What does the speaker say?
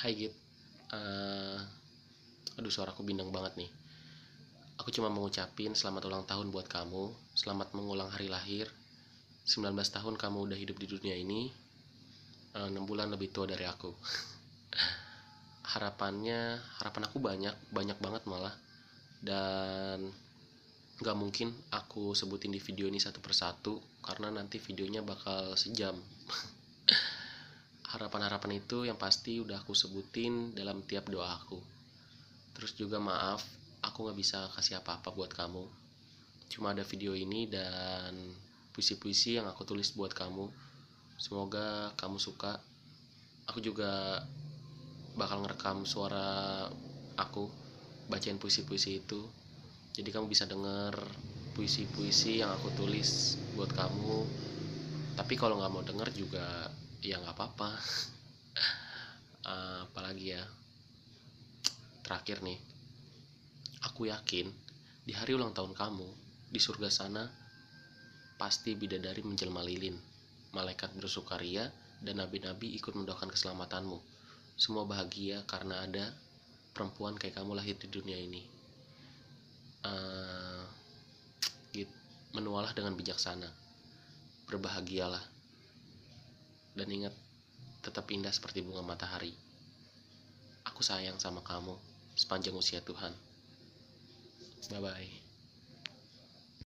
Hai Git. Eh, Aduh suaraku bindeng banget nih. Aku cuma mau ngucapin selamat ulang tahun buat kamu. Selamat mengulang hari lahir. 19 tahun kamu udah hidup di dunia ini. Eh, 6 bulan lebih tua dari aku. Harapannya Harapan aku banyak Banyak banget malah. Dan nggak mungkin aku sebutin di video ini satu persatu karena nanti videonya bakal sejam harapan-harapan itu yang pasti udah aku sebutin dalam tiap doa aku. Terus juga maaf aku nggak bisa kasih apa-apa buat kamu. Cuma ada video ini dan puisi-puisi yang aku tulis buat kamu. Semoga kamu suka. Aku juga bakal ngerekam suara aku bacain puisi-puisi itu. Jadi kamu bisa denger puisi-puisi yang aku tulis buat kamu. Tapi kalau nggak mau denger juga ya nggak apa-apa. Eh, apalagi ya? Terakhir nih. Aku yakin di hari ulang tahun kamu di surga sana pasti bidadari menjelma lilin malaikat bersukaria dan nabi-nabi ikut mendoakan keselamatanmu. Semua bahagia karena ada perempuan kayak kamu lahir di dunia ini. Eh, gitu. Menualah dengan bijaksana. Berbahagialah dan ingat tetap indah seperti bunga matahari. Aku sayang sama kamu sepanjang usia Tuhan. Bye bye